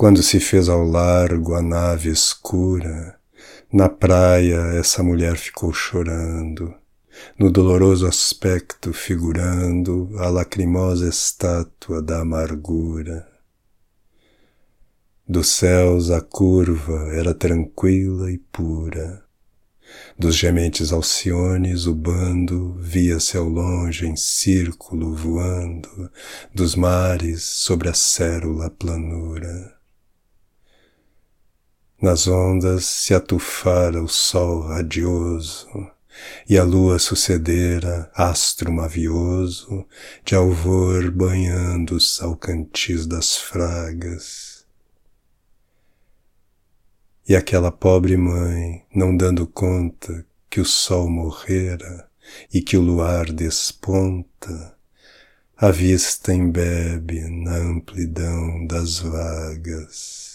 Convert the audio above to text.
Quando se fez ao largo a nave escura, na praia essa mulher ficou chorando, no doloroso aspecto figurando a lacrimosa estátua da amargura. Dos céus a curva era tranquila e pura. Dos gementes alciones o bando via-se ao longe em círculo voando, dos mares sobre a cérula planura. Nas ondas se atufara o sol radioso, e a lua sucedera, astro mavioso, de alvor banhando os alcantis das fragas e aquela pobre mãe, não dando conta que o sol morrera e que o luar desponta, a vista embebe na amplidão das vagas.